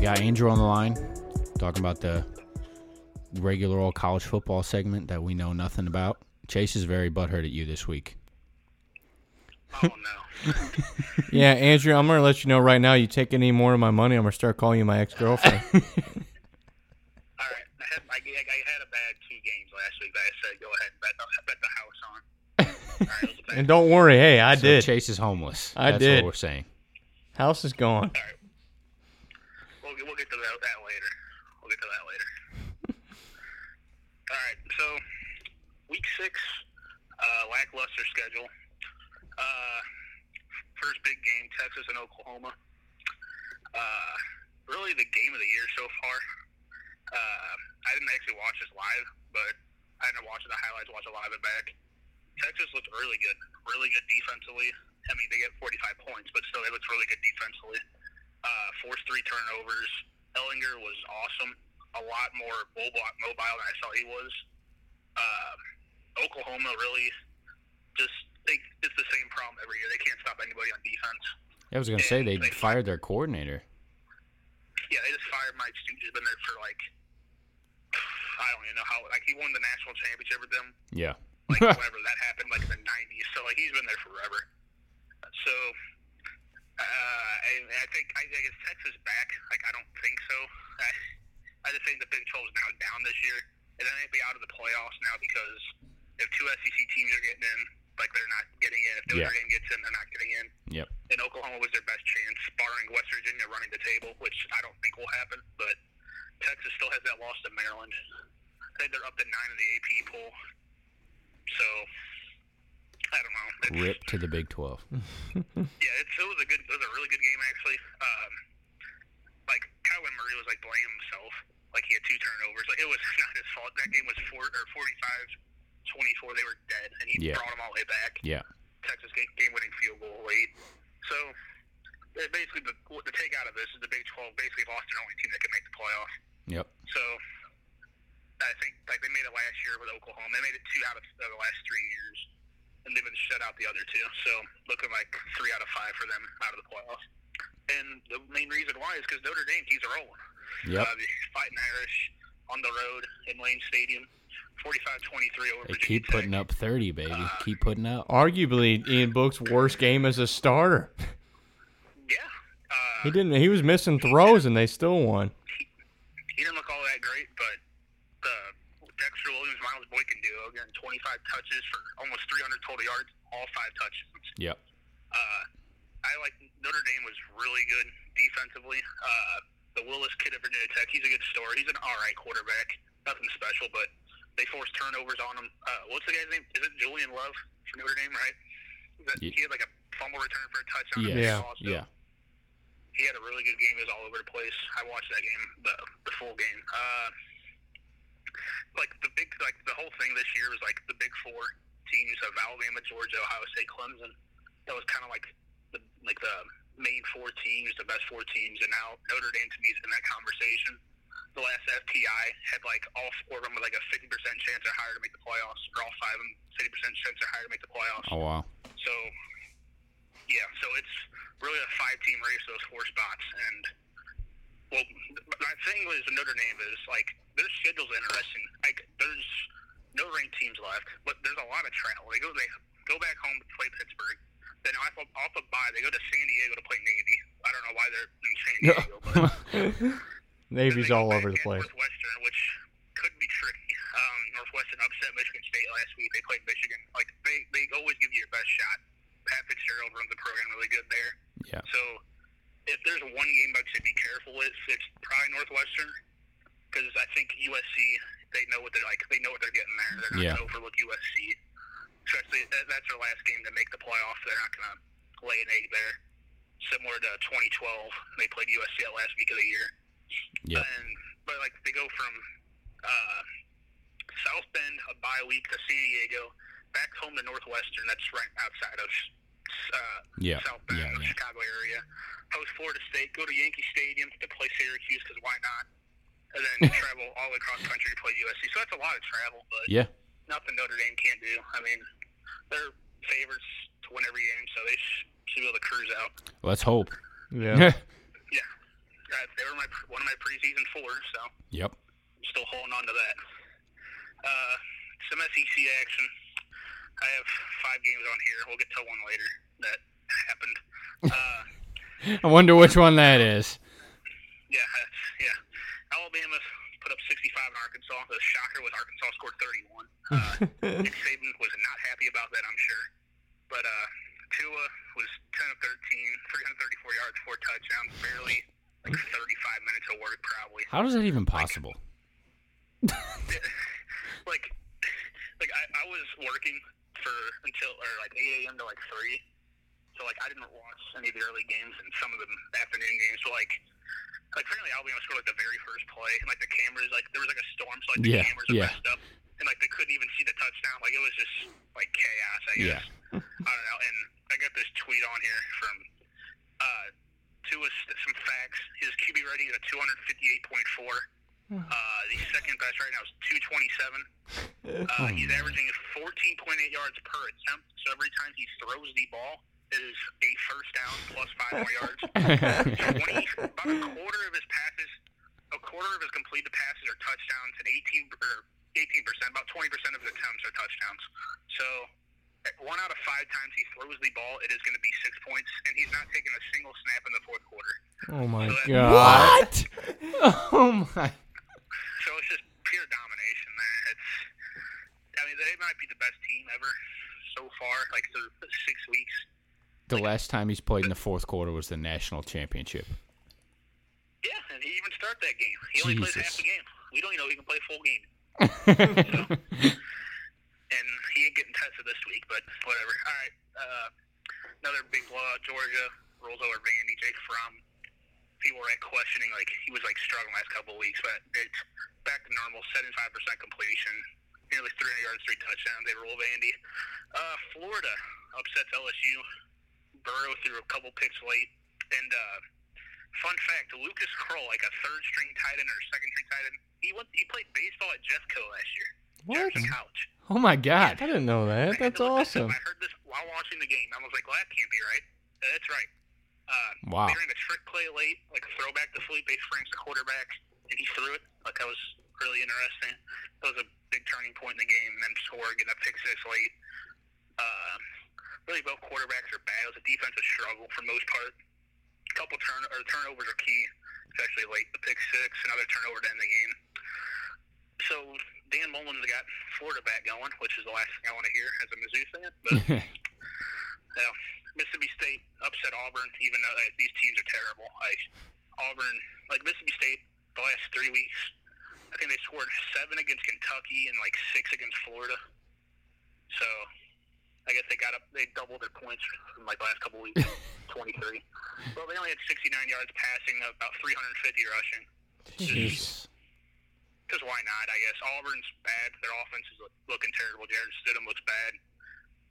We got Andrew on the line talking about the regular old college football segment that we know nothing about. Chase is very butthurt at you this week. Oh no. Yeah, Andrew, I'm gonna let you know right now. You take any more of my money, I'm gonna start calling you my ex girlfriend. All right. I had, I, I had a bad two games last week that I said go ahead and bet the, bet the house on. All right, it was a bad and don't worry, hey, I So did. Chase is homeless. I That's did. what we're saying. House is gone. All right. We'll, get- to that, that later. We'll get to that later. All right. So, week six, uh, lackluster schedule. Uh, first big game, Texas and Oklahoma. Uh, really the game of the year so far. Uh, I didn't actually watch this live, but I ended up watching the highlights, watch it live and back. Texas looked really good, really good defensively. I mean, they get 45 points, but still, they looked really good defensively. Uh, forced three turnovers. Ehlinger was awesome. A lot more mobile, mobile than I thought he was. Um, Oklahoma really just they, it's the same problem every year. They can't stop anybody on defense. I was gonna say they They- fired their coordinator. Yeah, they just fired Mike Stoops. He's been there for like I don't even know how. Like he won the national championship with them. Yeah. like whenever that happened, like in the '90s. So like he's been there forever. So, uh, and I think I think is Texas back? Like I don't think so. I, I just think the Big 12 is now down this year, and then they'd be out of the playoffs now because if two SEC teams are getting in, like they're not getting in. If Notre Yeah. Dame gets in, they're not getting in. Yep. And Oklahoma was their best chance, barring West Virginia running the table, which I don't think will happen. But Texas still has that loss to Maryland. I think they're up to nine in the AP poll. So I don't know. It's, Rip to the Big Twelve. Yeah, it's, it was a good, it was a really good game actually. Um, like Kyler Like himself, like he had two turnovers. Like it was not his fault. That game was four or 45-24. They were dead, and he Yeah. brought them all the way back. Yeah. Texas game, game-winning field goal late. So basically, the, the take out of this is the Big 12 basically lost their only team that could make the playoff. Yep. So I think like they made it last year with Oklahoma. They made it two out of the last three years, and they've been shut out the other two. So looking like three out of five for them out of the playoffs. And the main reason why is because Notre Dame keeps rolling. Yep. Uh, Fighting Irish on the road in Lane Stadium, 45-23 over They Virginia keep Tech. putting up thirty, baby. Keep putting up. Arguably, Ian Book's worst game as a starter. Yeah. Uh, He didn't. He was missing throws, and they still won. he didn't look all that great, but the Dexter Williams, Miles Boykin duo getting 25 touches for almost 300 total yards, all five touchdowns. Yep. Uh, I like Notre Dame was really good defensively. Uh, the Willis kid at Virginia Tech, he's a good story. He's an all right quarterback, nothing special, but they forced turnovers on him. Uh, what's the guy's name? Is it Julian Love from Notre Dame, right? That, Ye- He had like a fumble return for a touchdown. Yes. Yeah. also Yeah. he had a really good game. He was all over the place. I watched that game, the the full game. Uh, like the big, like the whole thing this year was like the big four teams of Alabama, Georgia, Ohio State, Clemson. That was kind of like the like the main four teams, the best four teams, and now Notre Dame to me is in that conversation. The last FPI had like all four of them with like a 50% chance or higher to make the playoffs, or all five of them 50% chance or higher to make the playoffs. Oh wow. So, yeah, so it's really a five-team race, those four spots. And, well, my thing with Notre Dame is, like, their schedule's interesting. Like, there's no ranked teams left, but there's a lot of travel. They go they go back home to play Pittsburgh. Then off of, off of bye, they go to San Diego to play Navy. I don't know why they're in San Diego, but Navy's then they go all over the place. Northwestern, which could be tricky. Um, Northwestern upset Michigan State last week. They played Michigan. Like they, they always give you your best shot. Pat Fitzgerald runs the program really good there. Yeah. So if there's one game I should be careful with, it's probably Northwestern because I think USC they know what they're like. They know what they're getting there. They're not Yeah. going to overlook USC. Especially that, that's their last game to make the playoffs. They're not going to lay an egg there. Similar to 2012, they played USC that last week of the year. Yep. And but like they go from uh, South Bend a bye week to San Diego, back home to Northwestern. That's right outside of uh, Yeah, South Bend, yeah, yeah. Chicago area. Host Florida State. Go to Yankee Stadium to play Syracuse because why not? And then travel all across the country to play USC. So that's a lot of travel, but Yeah. nothing Notre Dame can't do. I mean, they're favorites to win every game, so they sh- should be able to cruise out. Let's hope. Yeah. Yeah, uh, they were my one of my preseason four, so yep. I'm still holding on to that. Uh, some SEC action. I have five games on here. We'll get to one later that happened. Uh, I wonder which one that is. yeah, yeah. Alabama put up 65 in Arkansas. The shocker was Arkansas scored 31. Uh, Nick Saban was not happy about that, I'm sure. But uh, Tua was 10 of 13, 334 yards, four touchdowns, barely like 35 minutes of work, probably. How is that even possible? like like I, I was working for until or like eight AM to like three. So like I didn't watch any of the early games and some of the afternoon games. So like like apparently Alabama scored like the very first play and like the cameras like there was like a storm so like the Yeah, cameras were yeah. messed up and like they couldn't even see the touchdown. Like it was just like chaos, I guess. I don't know. And I got this tweet on here from uh to us some facts. His QB rating is a two hundred fifty eight point four. Uh, the second best right now is 227. Uh, he's averaging 14.8 yards per attempt. So every time he throws the ball, it is a first down plus five more yards. 20, about a quarter of his passes, a quarter of his completed passes are touchdowns, and 18 or 18 percent, about 20 percent of his attempts are touchdowns. So one out of five times he throws the ball, it is going to be six points, and he's not taking a single snap in the fourth quarter. Oh my So god. What? oh my. So it's just pure domination there. It's, I mean, they might be the best team ever so far, like through six weeks. The last time he's played in the fourth quarter was the national championship. Yeah, and he even started that game. He only plays half the game. We don't even know if he can play a full game. and he ain't getting tested this week, but whatever. All right. Uh, another big blowout. Georgia rolls over Vandy. Jake Fromm. People were like questioning, like he was like struggling last couple of weeks, but it's back to normal. Seventy-five percent completion, nearly 300 yards, three touchdowns. They roll Vandy. Uh, Florida upsets LSU. Burrow threw a couple picks late, and uh, fun fact: Lucas Krull, like a third-string tight end or second-string tight end, he went. He played baseball at Jeffco last year. What? College. Oh my God. I didn't know that. I That's awesome. I heard this while watching the game. I was like, well, that can't be right. Uh, that's right. Uh, Wow. They ran a trick play late, like a throwback to Feleipe Franks, the quarterback, and he threw it. Like, that was really interesting. That was a big turning point in the game, and then score, getting a pick six late. Uh, really, both quarterbacks are bad. It was a defensive struggle for the most part. A couple turn or turnovers are key, especially late. The pick six, another turnover to end the game. So Dan Mullen's got Florida back going, which is the last thing I want to hear as a Mizzou fan. But you know, Mississippi State upset Auburn, even though like, these teams are terrible. Like Auburn, like Mississippi State, the last three weeks, I think they scored seven against Kentucky and like six against Florida. So I guess they got up, they doubled their points from like the last couple weeks, 23. Well, they only had 69 yards passing, about 350 rushing. Jeez. Because why not? I guess Auburn's bad. Their offense is looking terrible. Jarrett Stidham looks bad.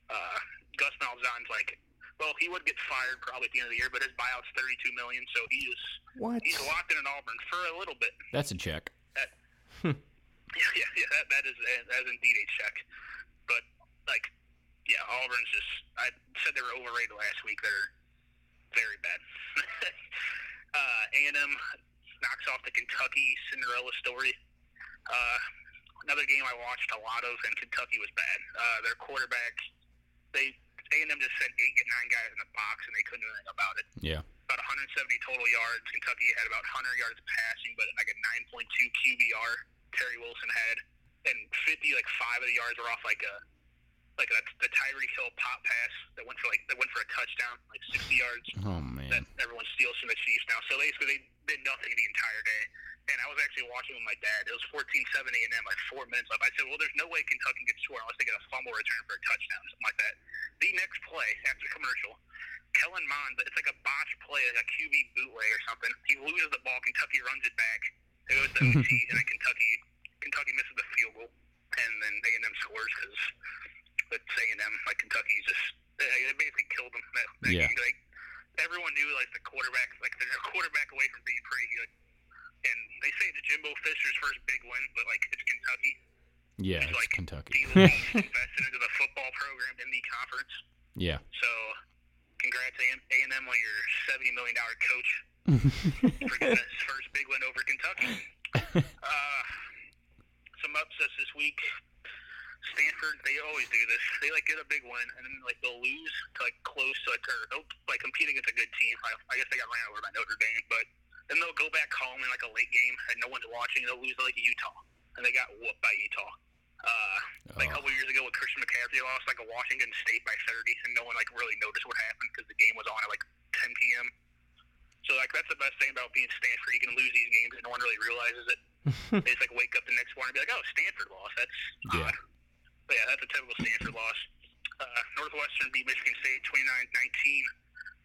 Uh, Gus Malzahn's like, well, he would get fired probably at the end of the year, but his buyout's thirty-two million, so he's What? he's locked in at Auburn for a little bit. That's a check. That, yeah, yeah, yeah. That, that is that is indeed a check. But like, yeah, Auburn's just. I said they were overrated last week. They're very bad. uh, A&M knocks off the Kentucky Cinderella story. Uh, another game I watched a lot of, and Kentucky was bad. Uh, their quarterback, they A&M just sent eight, nine guys in the box, and they couldn't do anything about it Yeah. about 170 total yards. Kentucky had about 100 yards passing, but like a 9.2 QBR. Terry Wilson had, and 50 like five of the yards were off like a like a, the Tyreek Hill pop pass that went for like that went for a touchdown, like 60 yards. Oh That man. everyone steals from the Chiefs now. So basically, they did nothing the entire day. And I was actually watching with my dad. It was 14-7 A&M, like four minutes left. I said, well, there's no way Kentucky gets score unless they get a fumble return for a touchdown, something like that. The next play after commercial, Kellen Mond, it's like a botch play, like a QB bootleg or something. He loses the ball. Kentucky runs it back. It goes to OT, and then Kentucky Kentucky misses the field goal, and then A&M scores because it's A&M. Like Kentucky's just they basically killed them. That, that Yeah. game. Like everyone knew, like the quarterback, like they're a quarterback away from being pretty good. And they say it's Jimbo Fisher's first big win, but like it's Kentucky. Yeah, it's like Kentucky. the least invested into the football program in the conference. yeah. So, congrats A and M on your seventy million dollar coach for getting his first big win over Kentucky. Uh, some upsets this week. Stanford, they always do this. They like get a big win and then like they'll lose to like close to like or they'll like compete against a good team. I, I guess they got ran over by Notre Dame, but then they'll go back home in like a late game and no one's watching. They'll lose to like Utah, and they got whooped by Utah. Uh, like a Oh. couple years ago with Christian McCaffrey lost like a Washington State by 30, and no one like really noticed what happened because the game was on at like 10 p.m. So like that's the best thing about being Stanford. You can lose these games and no one really realizes it. they just like wake up the next morning and be like, "Oh, Stanford lost. That's Yeah. odd." But yeah, that's a typical Stanford loss. Uh, Northwestern beat Michigan State 29-19.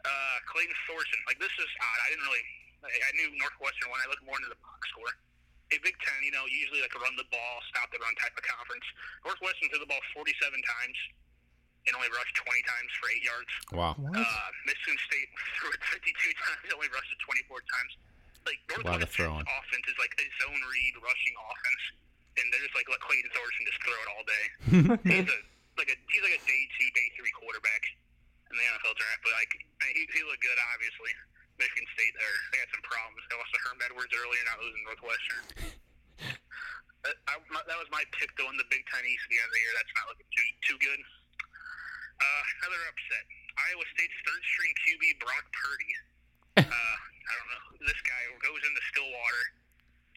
Uh, Clayton Thorson, like this is odd. I didn't really. I, I knew Northwestern when I looked more into the box score. A Big Ten, you know, usually like a run the ball, stop the run type of conference. Northwestern threw the ball 47 times and only rushed 20 times for eight yards. Wow. Uh, Michigan State threw it 52 times, and only rushed it 24 times. Like Lot of Northwestern's throwing. offense is like a zone read rushing offense, and they're just like let Clayton Thorson just throw it all day. he's a like a he's like a day two, day three quarterback in the NFL draft, but like I mean, he he looked good obviously. Michigan State there they had some problems. They lost to Herm Edwards earlier, not losing Northwestern. That, I, my, that was my pick to win the Big Ten East at the end of the year. That's not looking too too good. Uh, another upset. Iowa State's third string QB Brock Purdy. Uh, I don't know. This guy goes into Stillwater,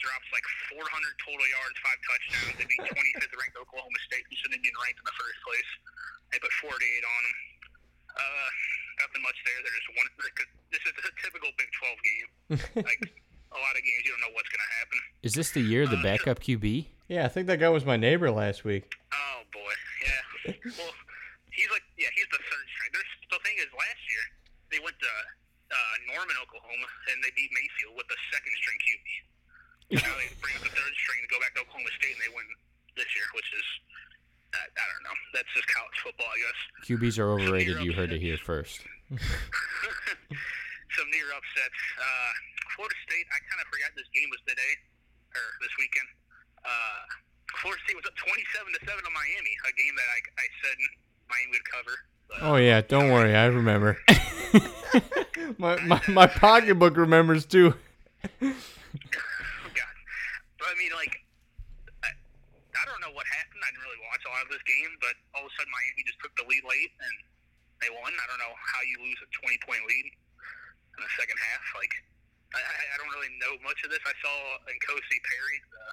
drops like 400 total yards, five touchdowns. They beat 25th ranked Oklahoma State, who shouldn't have been ranked in the first place. They put 48 on them. Uh, nothing much there. They're just one. This is a typical Big 12 game. Like a lot of games, you don't know what's going to happen. Is this the year of the Uh, backup QB? Yeah, I think that guy was my neighbor last week. Oh boy, yeah. well, he's like, yeah, he's the third string. There's, the thing is, last year they went to uh, Norman, Oklahoma, and they beat Mayfield with the second string QB. Now they bring up the third string to go back to Oklahoma State, and they win this year, which is, uh, I don't know. That's just college football, I guess. QBs are overrated. You heard it here first. Some near upsets. Uh, Florida State, I kind of forgot this game was today, or this weekend. Uh, Florida State was up 27 to 7 on Miami, a game that I, I said Miami would cover. But, Oh yeah, don't worry, I remember. my, my my pocketbook remembers too. Oh, God. But I mean, like, I, I don't know what happened. I didn't really watch a lot of this game, but all of a sudden Miami just took the lead late and they won. I don't know how you lose a 20 point lead in the second half. Like, I, I don't really know much of this. I saw Nkosi Perry, the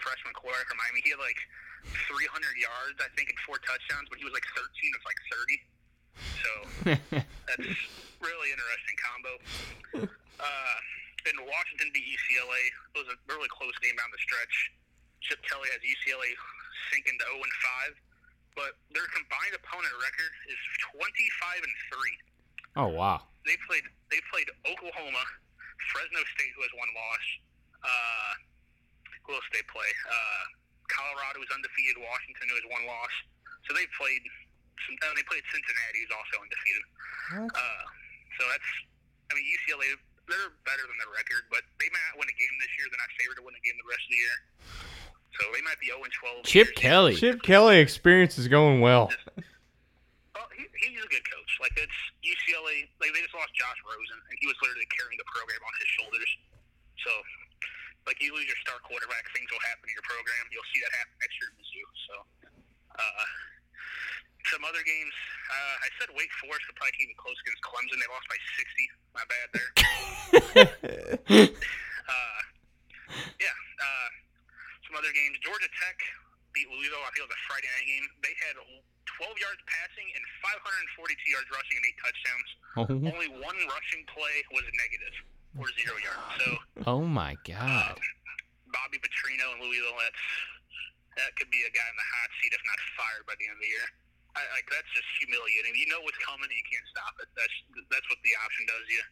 freshman quarterback from Miami, he had like 300 yards, I think, and four touchdowns, but he was like 13 of like 30. So that's really interesting combo. Uh, then Washington beat UCLA. It was a really close game down the stretch. Chip Kelly has UCLA sinking to 0 and 5, but their combined opponent record is 25 and 3. Oh wow. They played they played Oklahoma, Fresno State, who has one loss. Uh, who else they play? Uh, Colorado, who's undefeated. Washington, who has one loss. So they played some, uh, they played Cincinnati, who's also undefeated. Uh, so that's, I mean, UCLA, they're better than their record, but they might not win a game this year. They're not favored to win a game the rest of the year. So they might be 0 and 12. Chip this. Kelly. Chip Kelly experience is going well. Well, he, he's a good coach. Like it's UCLA. Like they just lost Josh Rosen, and he was literally carrying the program on his shoulders. So, like you lose your star quarterback, things will happen to your program. You'll see that happen next year at Mizzou. So, uh, some other games. Uh, I said Wake Forest could probably keep it close against Clemson. They lost by 60. My bad there. uh, yeah. Uh, some other games. Georgia Tech beat Louisville. I think it was a Friday night game. They had 12 yards passing and 542 yards rushing and eight touchdowns. Oh, Only one rushing play was negative or zero yards. So oh my God. Bobby Petrino and Louisville, that's that could be a guy in the hot seat if not fired by the end of the year. I, like that's just humiliating. You know what's coming and you can't stop it. That's that's what the option does you.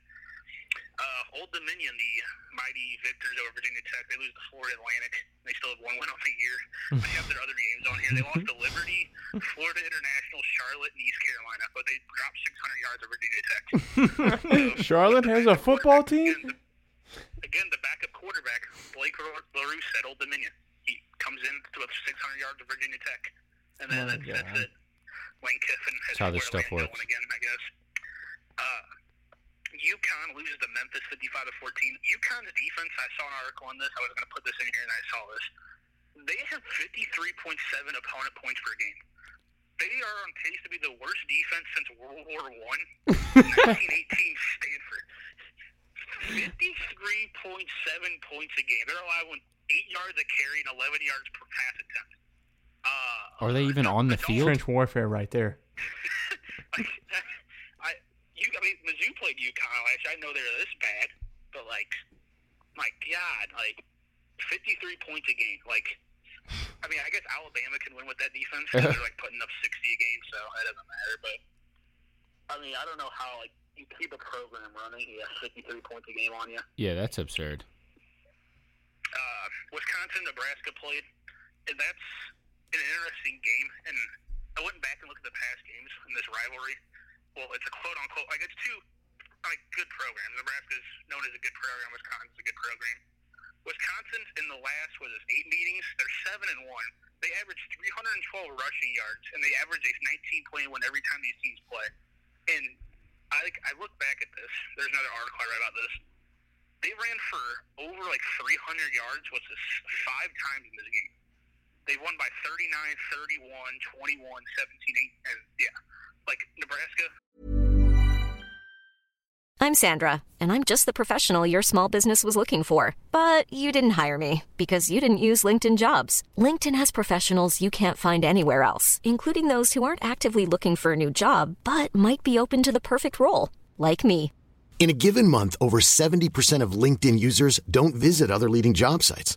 Uh, Old Dominion, the mighty victors over Virginia Tech, they lose to Florida Atlantic. They still have one win on the year. they have their other games on here. They lost to Liberty, Florida International, Charlotte, and East Carolina, but they dropped 600 yards over Virginia Tech. Charlotte has a football team? Again, the, again, the backup quarterback, Blake LaRue, at Old Dominion. He comes in with 600 yards of Virginia Tech, and then Oh, that's, that's it. Lane Kiffin has That's how this stuff away works. going again, I guess. Uh, UConn loses to Memphis 55 to 14. UConn's defense, I saw an article on this. I was going to put this in here, and I saw this. They have 53.7 opponent points per game. They are on pace to be the worst defense since World War One, 1918 Stanford. 53.7 points a game. They're allowing eight yards a carry and 11 yards per pass attempt. Uh, Are they even on the adult- field? Trench warfare right there. like, I, you, I mean, Mizzou played UConn last year. I know they're this bad, but like, my God, like, 53 points a game. Like, I mean, I guess Alabama can win with that defense. they're like putting up 60 a game, so that doesn't matter. But I mean, I don't know how like you keep a program running. Yeah, 53 points a game on you. Yeah, that's absurd. uh, Wisconsin, Nebraska played, and that's an interesting game. And I went back and looked at the past games in this rivalry. Well, it's a quote unquote like it's two like good programs. Nebraska's known as a good program. Wisconsin's a good program. Wisconsin in the last was it eight meetings. They're seven and one. They average 312 rushing yards, and they average a 19 point win every time these teams play. And I I look back at this. There's another article I read about this they ran for over like 300 yards, which is five times in this game. They won by 39, 31, 21, 17, 8, and yeah. Like Nebraska, I'm Sandra, and I'm just the professional your small business was looking for. But you didn't hire me because you didn't use LinkedIn jobs. LinkedIn has professionals you can't find anywhere else, including those who aren't actively looking for a new job but might be open to the perfect role, like me. In a given month, over 70% of LinkedIn users don't visit other leading job sites.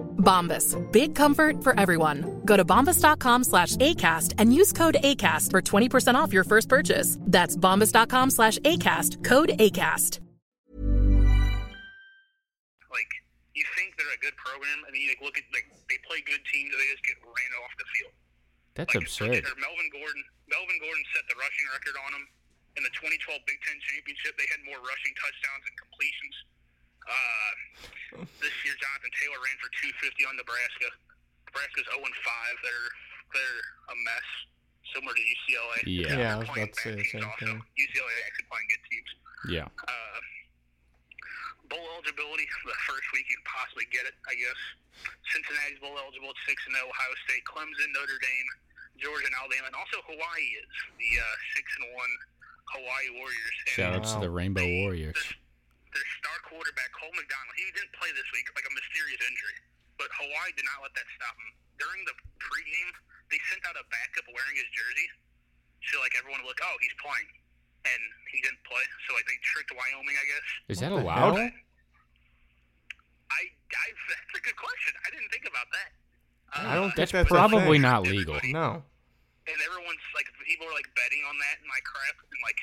Bombas. Big comfort for everyone. Go to bombas.com slash ACAST and use code ACAST for 20% off your first purchase. That's bombas.com slash ACAST. Code ACAST. like you think they're a good program, and then you like look at like they play good teams, and they just get ran off the field. That's like, absurd. Melvin Gordon. Melvin Gordon set the rushing record on them in the 2012 Big Ten championship. They had more rushing touchdowns and completions. Uh, this year, Jonathan Taylor ran for 250 on Nebraska. Nebraska's 0 and 5. They're they're a mess, similar to UCLA. Yeah. Yeah, I was about to say the same also. thing. UCLA actually playing good teams. Yeah. Uh, bowl eligibility the first week you can possibly get it, I guess. Cincinnati's bowl eligible at six and zero. Ohio State, Clemson, Notre Dame, Georgia, and Alabama, and also Hawaii is the uh, six and one Hawaii Warriors. And Shout out to the Rainbow they- Warriors. Their, their star quarterback Cole McDonald, he didn't play this week, like a mysterious injury, but Hawaii did not let that stop him. During the pregame, they sent out a backup wearing his jersey, So like everyone would look, oh, he's playing, and he didn't play. So like they tricked Wyoming, I guess. Is that allowed? hell? I, I that's a good question. I didn't think about that. I uh, don't think That's that's probably not legal. No. and everyone's like people were like betting on that and like crap and like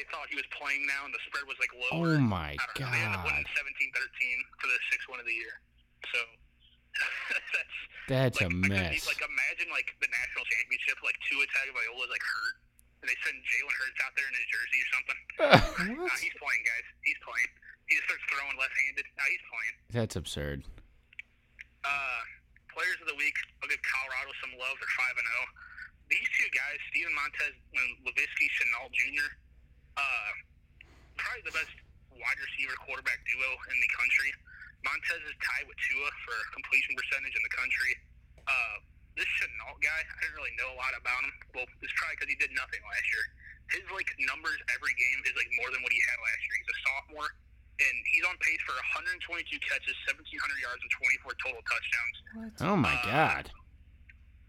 they thought he was playing now and the spread was like lower. Oh my know. They ended up winning god. 17-13 for the sixth one of the year. So that's That's a like, couldn't mess. even- like imagine like the national championship like Tua Tagovailoa is like hurt and they send Jalen Hurts out there in his jersey or something. Nah, he's playing, guys. He's playing. He just starts throwing left-handed. Nah, he's playing. That's absurd. Uh, players of the week. I'll give Colorado some love. They're five and zero. These two guys, Steven Montez and Laviska Shenault Jr., uh, probably the best wide receiver quarterback duo in the country. Montez is tied with Tua for completion percentage in the country. Uh, this Shenault guy, I didn't really know a lot about him. Well, it's probably because he did nothing last year. His like numbers every game is like more than what he had last year. He's a sophomore, and he's on pace for 122 catches, 1,700 yards, and 24 total touchdowns. What? Oh my Uh, god.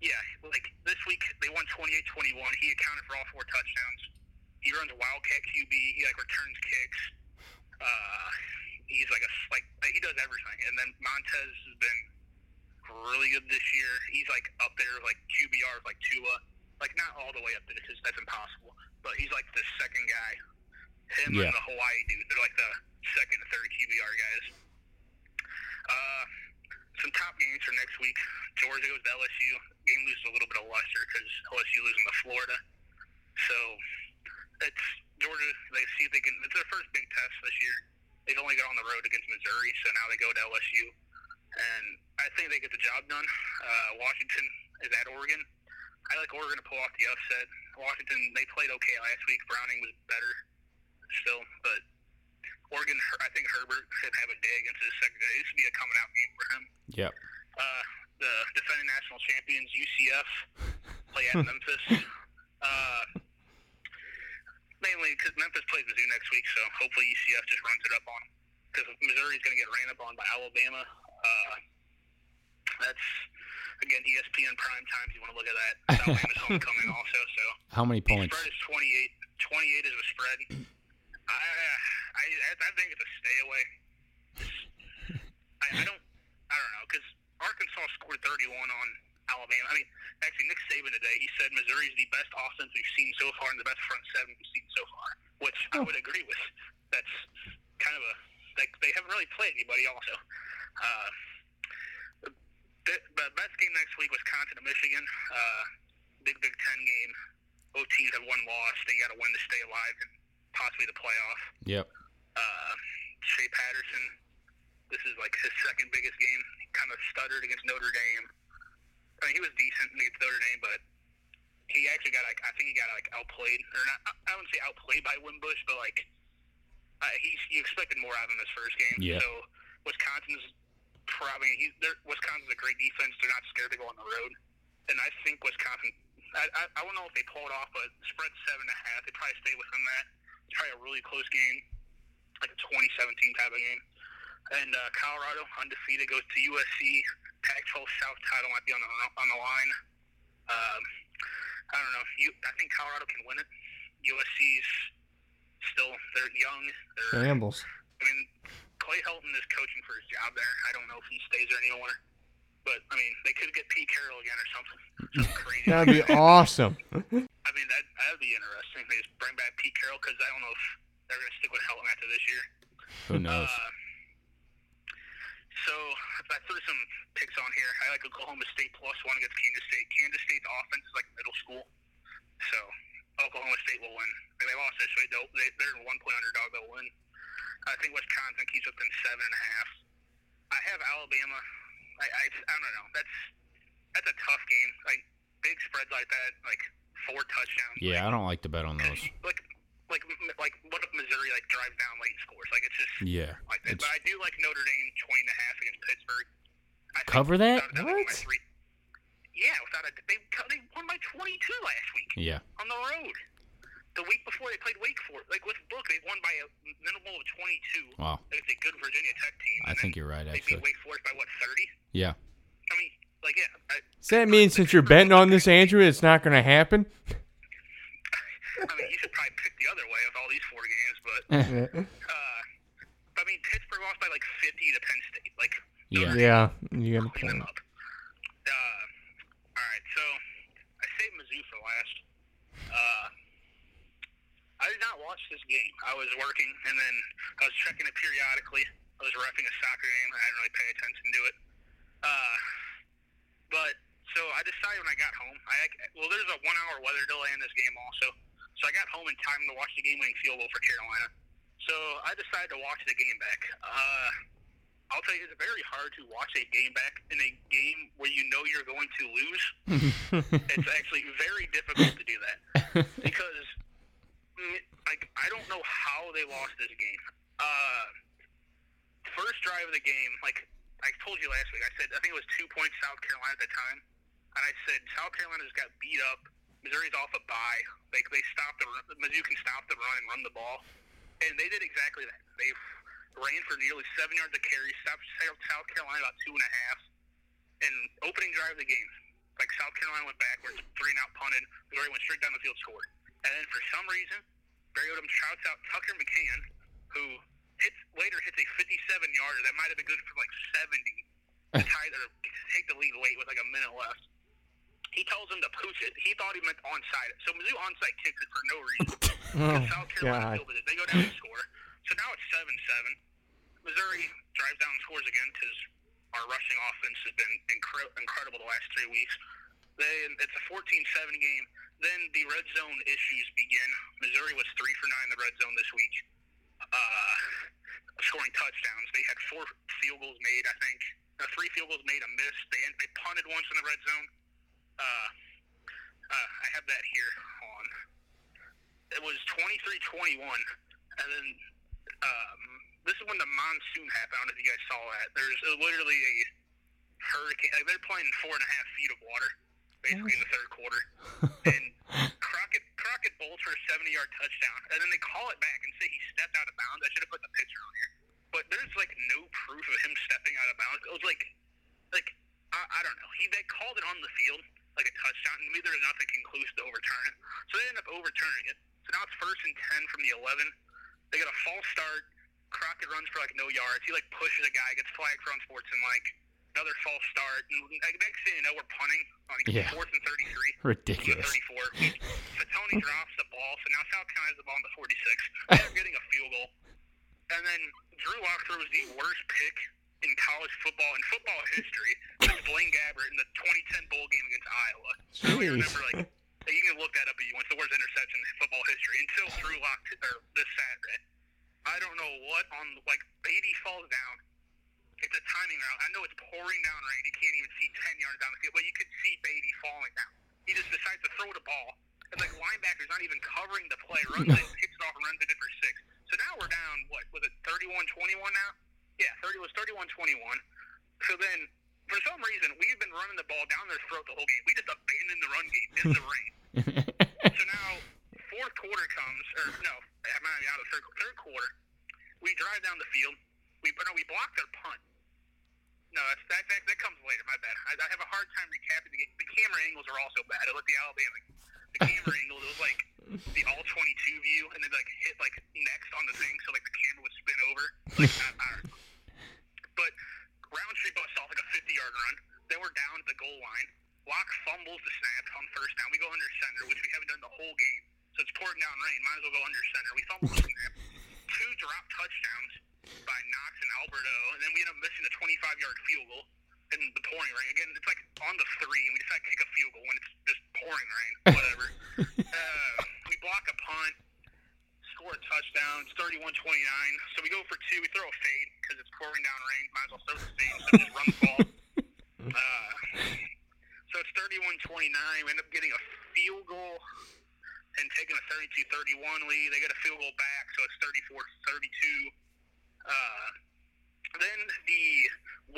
Yeah, like this week they won 28-21. He accounted for all four touchdowns. He runs a wildcat QB. He like returns kicks. Uh, he's like a like he does everything. And then Montez has been really good this year. He's like up there like QBR like Tua. Like not all the way up there because that's impossible. But he's like the second guy. Him Yeah. and the Hawaii dude. They're like the second and third QBR guys. Uh, some top games for next week. Georgia goes to LSU. Game loses a little bit of luster because LSU losing to Florida. So it's Georgia. They see if they can. It's their first big test this year. They've only got on the road against Missouri, so now they go to LSU, and I think they get the job done. Uh, Washington is at Oregon. I like Oregon to pull off the upset. Washington they played okay last week. Browning was better still, but Oregon. I think Herbert should have a day against his second. It should be a coming out game for him. Yep. Uh, the defending national champions UCF play at Memphis. Uh, mainly because Memphis plays Mizzou next week, so hopefully UCF just runs it up on them. Because Missouri's going to get ran up on by Alabama. Uh, that's again ESPN prime time. If you want to look at that, Alabama's homecoming also. So How many the points? spread is 28. 28 is a spread. I, I, I think it's a stay away. I, I don't, I don't know, because Arkansas scored 31 on Alabama. I mean, actually, Nick Saban today, he said Missouri's the best offense we've seen so far and the best front seven we've seen so far, which I would agree with. That's kind of a, like, they haven't really played anybody also. Uh, the, the best game next week, Wisconsin to Michigan. Uh, big Big Ten game. Both teams have one loss. They got to win to stay alive and possibly the playoff. Yep. Uh, Shea Patterson. This is like his second biggest game. He kind of stuttered against Notre Dame. I mean, he was decent against Notre Dame, but he actually got like I think he got like outplayed, or not. I wouldn't say outplayed by Wimbush, but like uh, he you expected more out of him this first game. Yeah. So Wisconsin's probably he, Wisconsin's a great defense. They're not scared to go on the road, and I think Wisconsin. I, I, I don't know if they pull it off, but spread seven and a half. They probably stay within that. It's probably a really close game, like a 2017 type of game. And uh, Colorado undefeated goes to USC. Pac-12 South title might be on the on the line. Um, I don't know. You, I think Colorado can win it. USC's still they're young. They're Shambles. I mean, Clay Helton is coaching for his job there. I don't know if he stays there anymore. But, I mean, they could get Pete Carroll again or something. Something crazy. That'd be awesome. I mean, that that would be interesting. They just bring back Pete Carroll because I don't know if they're going to stick with Helton after this year. Who knows? Uh, so I threw some picks on here. I like Oklahoma State plus one against Kansas State. Kansas State's offense is like middle school, so Oklahoma State will win. They they lost this week. They, they're one point underdog. They'll win. I think Wisconsin keeps within seven and a half. I have Alabama. I, I I don't know. That's that's a tough game. Like big spreads like that, like four touchdowns. yeah, I don't like to bet on those. Like like like what if Missouri like drives down late scores? Like it's just Yeah. like that. It's, But I do like Notre Dame 20 and against Pittsburgh. I Cover that? without a doubt they won by What? three- Yeah, without a they they won by 22 last week yeah. on the road. The week before they played Wake Forest, like with Book, they won by a minimal of 22 Wow. against a good Virginia Tech team. I think you're right, They actually. beat Wake Forest by what 30? Yeah. I mean, like yeah. I, Does that mean since you're betting on this, Andrew, it's not going to happen? I mean, you should probably pick the other way with all these four games, but uh, I mean, Pittsburgh lost by like 50 to Penn State. Like, Yeah. Yeah, you got a clean them point. up. Uh, all right, so I saved Mizzou for last. Uh, I did not watch this game. I was working, and then I was checking it periodically. I was refing a soccer game. I didn't really pay attention to it. Uh, but so I decided when I got home. I well, there's a one-hour weather delay in this game also, so I got home in time to watch the game-winning field goal for Carolina. So I decided to watch the game back. Uh, I'll tell you, it's very hard to watch a game back in a game where you know you're going to lose. it's actually very difficult to do that because, like, I don't know how they lost this game. Uh, first drive of the game, like I told you last week, I said I think it was two points South Carolina at the time, and I said South Carolina's got beat up. Missouri's off a bye. Like they stopped the Mizzou can stop the run and run the ball, and they did exactly that. They ran for nearly seven yards of carry, stopped South Carolina about two and a half, and opening drive of the game, like South Carolina went backwards, three and out punted, Missouri went straight down the field, scored, and then for some reason, Barry Odom shouts out Tucker McCann, who hits later hits a 57 yarder that might have been good for like 70 to tie or take the lead late with like a minute left. He tells him to pooch it. He thought he meant onside. So Mizzou onside kicks it for no reason. Oh, South Carolina God. it. They go down and score. So now it's seven seven. Missouri drives down and scores again because our rushing offense has been incre- incredible the last three weeks. Then it's a 14-7 game. Then the red zone issues begin. Missouri was three for nine in the red zone this week, uh, scoring touchdowns. They had four field goals made, I think. Uh, three field goals made, a miss. They they punted once in the red zone. Uh, uh, I have that here on. It was 23-21, and then um, this is when the monsoon happened. I don't know if you guys saw that. There's uh, literally a hurricane. Like they're playing in four and a half feet of water, basically in the third quarter. and Crockett Crockett bowls for a 70-yard touchdown, and then they call it back and say he stepped out of bounds. I should have put the picture on here, but there's like no proof of him stepping out of bounds. It was like, like I, I don't know. He they called it on the field like a touchdown, and to me there was nothing conclusive to overturn it. So they end up overturning it. So now it's first and ten from the 11. They get a false start. Crockett runs for like no yards. He like pushes a guy, gets flagged for unsportsmanlike. Another false start. And like, next thing you know, we're punting on like, Yeah. fourth and 33. Ridiculous. 34. So Tony drops the ball. So now South Carolina's the ball on the 46. They're getting a field goal. And then Drew Lock throws the worst pick in college football in football history. That's Blaine Gabbert in the 2010 bowl game against Iowa. Don't Jeez. remember like you can look that up if you want. It's the worst interception in football history until Drew Lock or this Saturday. I don't know what on like Beatty falls down. It's a timing route. I know it's pouring down rain. You can't even see ten yards down the field, but you could see Beatty falling down. He just decides to throw the ball. And like linebacker's not even covering the play, runs it, kicks it off, and runs it in for six. So now we're down. What was it? 31-21 now? Yeah, 30 it was 31-21. So then, for some reason, we've been running the ball down their throat the whole game. We just abandoned the run game in the rain. So now, fourth quarter comes, or no, I'm not even out of the third, third quarter. We drive down the field. We no, we block their punt. No, that's, that, that that comes later. My bad. I, I have a hard time recapping the game. The camera angles are also bad. I look the Alabama. The camera angle it was like the all 22 view, and then like hit like next on the thing, so like the camera would spin over. Like I, I don't know. But Rountree busts off like a 50 yard run. Then we're down at the goal line. Lock fumbles the snap on first down. We go under center, which we haven't done the whole game. So it's pouring down rain. Might as well go under center. We fumble the snap. Two drop touchdowns by Knox and Alberto, and then we end up missing a 25 yard field goal in the pouring rain. Again, it's like on the three, and we decide to kick a field goal when it's just pouring rain. Whatever. uh, we block a punt, score a touchdown. It's 31-29. So we go for two. We throw a fade because it's pouring down rain. Might as well throw the fade. So we just run the ball. Uh, so it's 31-29. We end up getting a field goal and taking a 32-31 lead. They get a field goal back, so it's 34-32. Uh, then the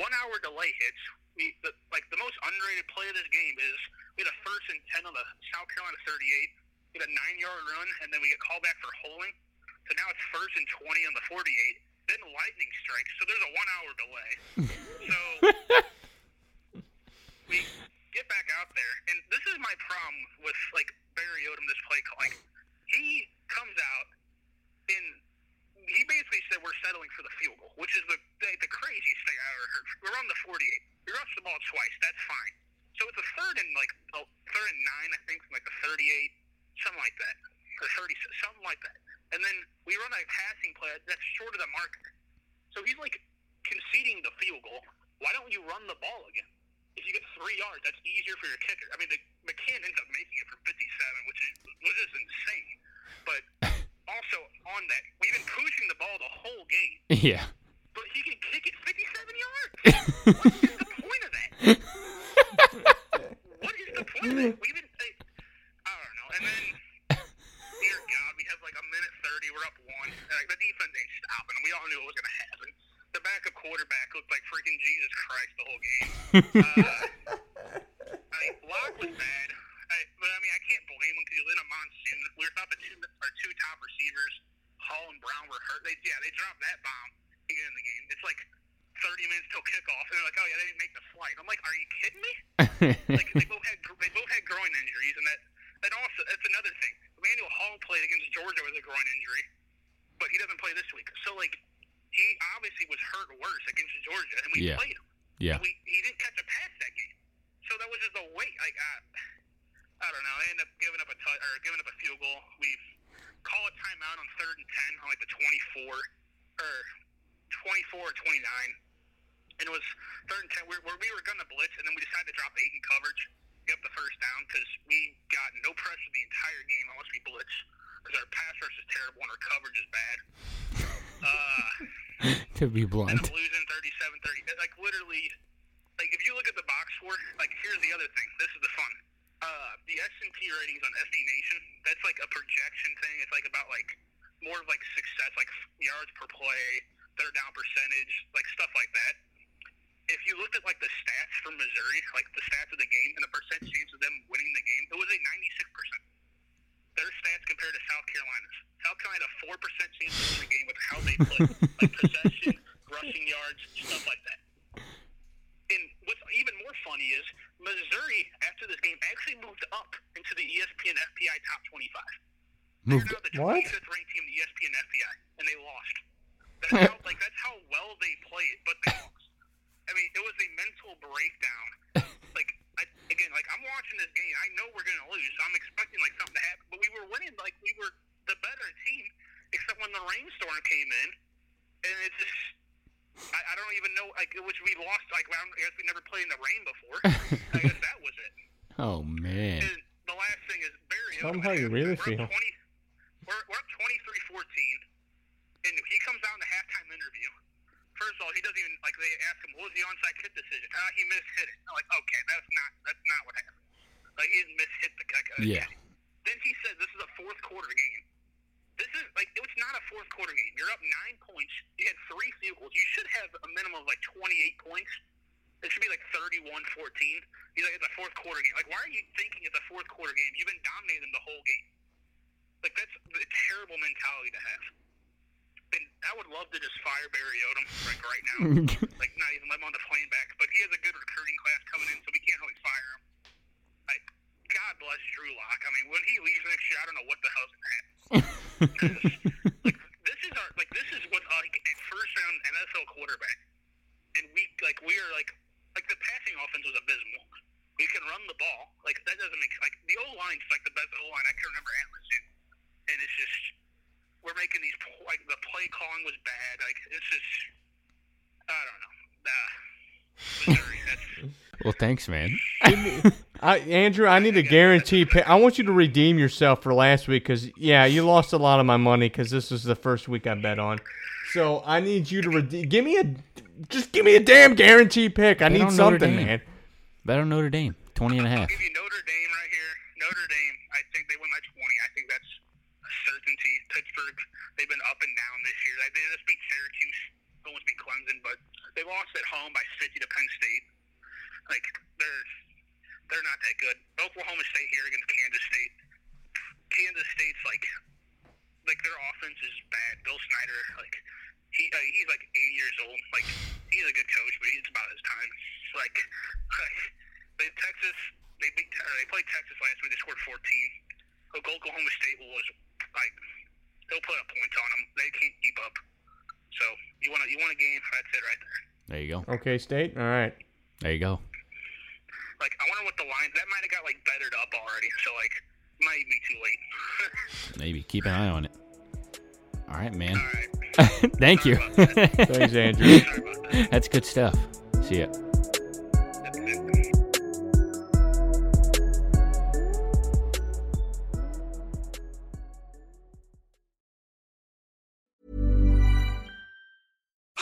one-hour delay hits. We, the, like the most underrated play of this game is we had a first and ten on the South Carolina 38. Get a nine yard run, and then we get called back for holding. So now it's first and 20 on the 48. Then lightning strikes, so there's a one hour delay. so we get back out there, and this is my problem with like Barry Odom, this play call. Like, he comes out and he basically said we're settling for the field goal, which is the the, the craziest thing I ever heard. We're on the 48. We rushed the ball twice. That's fine. So it's a third and like a third and nine, I think, from like a 38 something like that, or 30, something like that. And then we run a passing play that's short of the marker. So he's like conceding the field goal. Why don't you run the ball again? If you get three yards, that's easier for your kicker. I mean, the, McCann ends up making it for 57, which is, which is insane. But also on that, we've been pushing the ball the whole game. Yeah. But he can kick it 57 yards. uh, terrible and coverage is bad. Uh, to be blunt. Losing I, guess we never played in the rain before. I guess that was it. Oh man. And the last thing is Barry. Somehow you really feel. was bad. Like it's just, I don't know. Uh, well, thanks, man. I, Andrew, I need a guarantee. Pay. I want you to redeem yourself for last week because, yeah, you lost a lot of my money because this was the first week I bet on. So I need you to redeem. Give me a, just give me a damn guarantee pick. I bet need something, man. Bet on Notre Dame, 20 and a half. Give you Notre Dame right here. Notre Dame, I think they win by 20. I think that's a certainty. Pittsburgh They've been up and down this year. They, just beat Syracuse, almost beat Clemson, but they lost at home by 50 to Penn State. Like they're they're not that good. Oklahoma State here against Kansas State. Kansas State's like like their offense is bad. Bill Snyder like he uh, he's like 80 years old. Like he's a good coach, but he's about his time. Like, like they Texas they beat, uh, they played Texas last week. They scored 14. Oklahoma State was like they'll put up points on them. They can't keep up. So you want to you want a game? That's it right there. There you go. Okay, State. All right. There you go. Like I wonder what the line that might have got like bettered up already. So like might be too late. Maybe keep an eye on it. All right, man. All right. Thank you. Thanks, Andrew. That. That's good stuff. See ya.